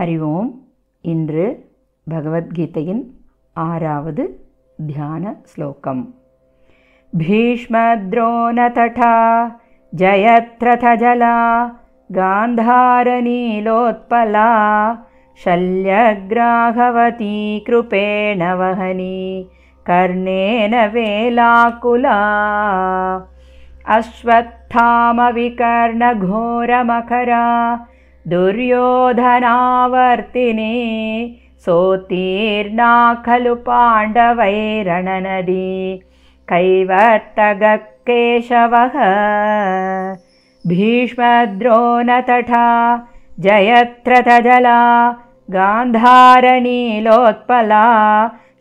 ஹரி ஓம் இன்று பகவத்கீதையின் ஆறாவது தியான ஸ்லோகம் भीष्मद्रोणतटा जयत्रथजला गान्धारनीलोत्पला शल्यग्राहवती कृपेण वहनी कर्णेन वेलाकुला अश्वत्थामविकर्णघोरमकरा दुर्योधनावर्तिनी सोत्तीर्णा खलु पाण्डवैरणनदी कैवर्तगकेशवः भीष्मद्रोणतटा जयत्रथजला गान्धारनीलोत्पला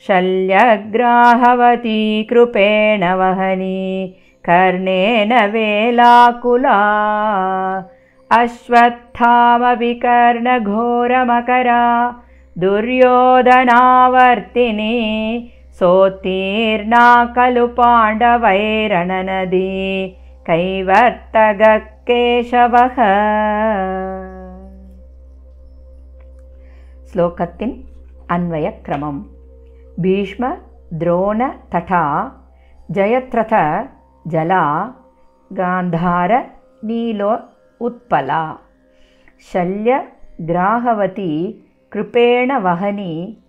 शल्यग्राहवती कृपेण वहनी कर्णेन वेलाकुला अश्वत्थामविकर्णघोरमकरा दुर्योधनावर्तिनी सोत्तीर्णा खलु कैवर्तग केशवः श्लोकतिन् अन्वयक्रमं भीष्म द्रोण तथा जयत्रथ जला गान्धार नीलो उत्पला। शल्यग्राहवती कृपेण वहनी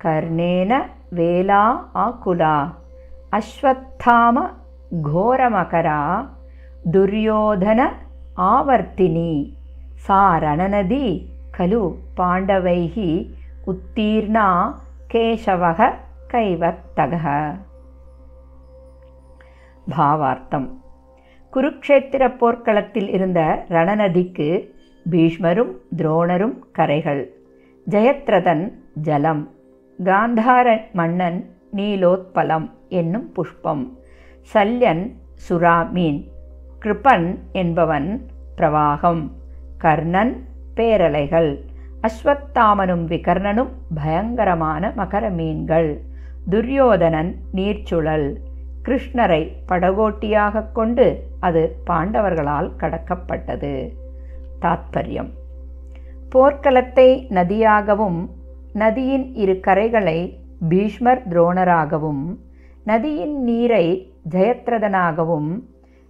कर्णेन वेला आकुला। अश्वत्थामघोरमकरा दुर्योधन आवर्तिनी। सा रणनदी खलु पाण्डवैः उत्तीर्णा केशवः कैवर्तकः भावार्थम्। குருக்ஷேத்திர போர்க்களத்தில் இருந்த ரணநதிக்கு பீஷ்மரும் துரோணரும் கரைகள். ஜெயத்ரதன் ஜலம். காந்தார மன்னன் நீலோத்பலம் என்னும் புஷ்பம். சல்யன் சுறா மீன் கிருபன் என்பவன் பிரவாகம். கர்ணன் பேரலைகள். அஸ்வத்தாமனும் விகர்ணனும் பயங்கரமான மகர மீன்கள். துரியோதனன் நீர்ச்சுழல். கிருஷ்ணரை படகோட்டியாக கொண்டு அது பாண்டவர்களால் கடக்கப்பட்டது. தாத்பரியம். போர்க்களத்தை நதியாகவும் நதியின் இரு கரைகளை பீஷ்மர் துரோணராகவும் நதியின் நீரை ஜெயத்ரதனாகவும்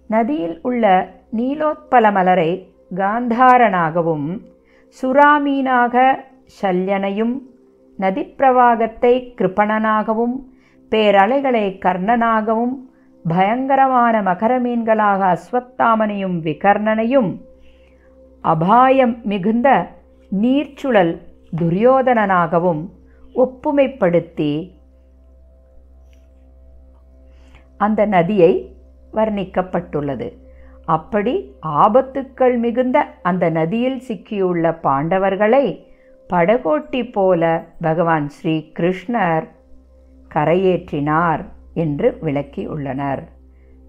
நதியில் உள்ள நீலோத்பல மலரை காந்தாரனாகவும் சுறாமீனாக சல்யனையும் நதிப்பிரவாகத்தை கிருப்பணனாகவும் பேரலைகளை கர்ணனாகவும் பயங்கரமான மகர மீன்களாக அஸ்வத்தாமனையும் விகர்ணனையும் அபாயம் மிகுந்த நீர்ச்சுழல் துரியோதனனாகவும் ஒப்புமைப்படுத்தி அந்த நதியை வர்ணிக்கப்பட்டுள்ளது. அப்படி ஆபத்துக்கள் மிகுந்த அந்த நதியில் சிக்கியுள்ள பாண்டவர்களை படகோட்டி போல பகவான் ஸ்ரீ கிருஷ்ணர் கரையேற்றினார் என்று விளக்கியுள்ளனர்.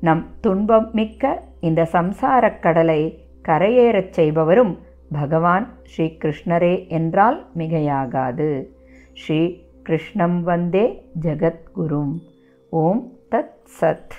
நம் துன்பம் மிக்க இந்த சம்சாரக் கடலை கரையேறச் செய்பவரும் பகவான் ஸ்ரீ கிருஷ்ணரே என்றால் மிகையாகாது. ஸ்ரீ கிருஷ்ணம் வந்தே ஜகத்குரும். ஓம் தத் சத்.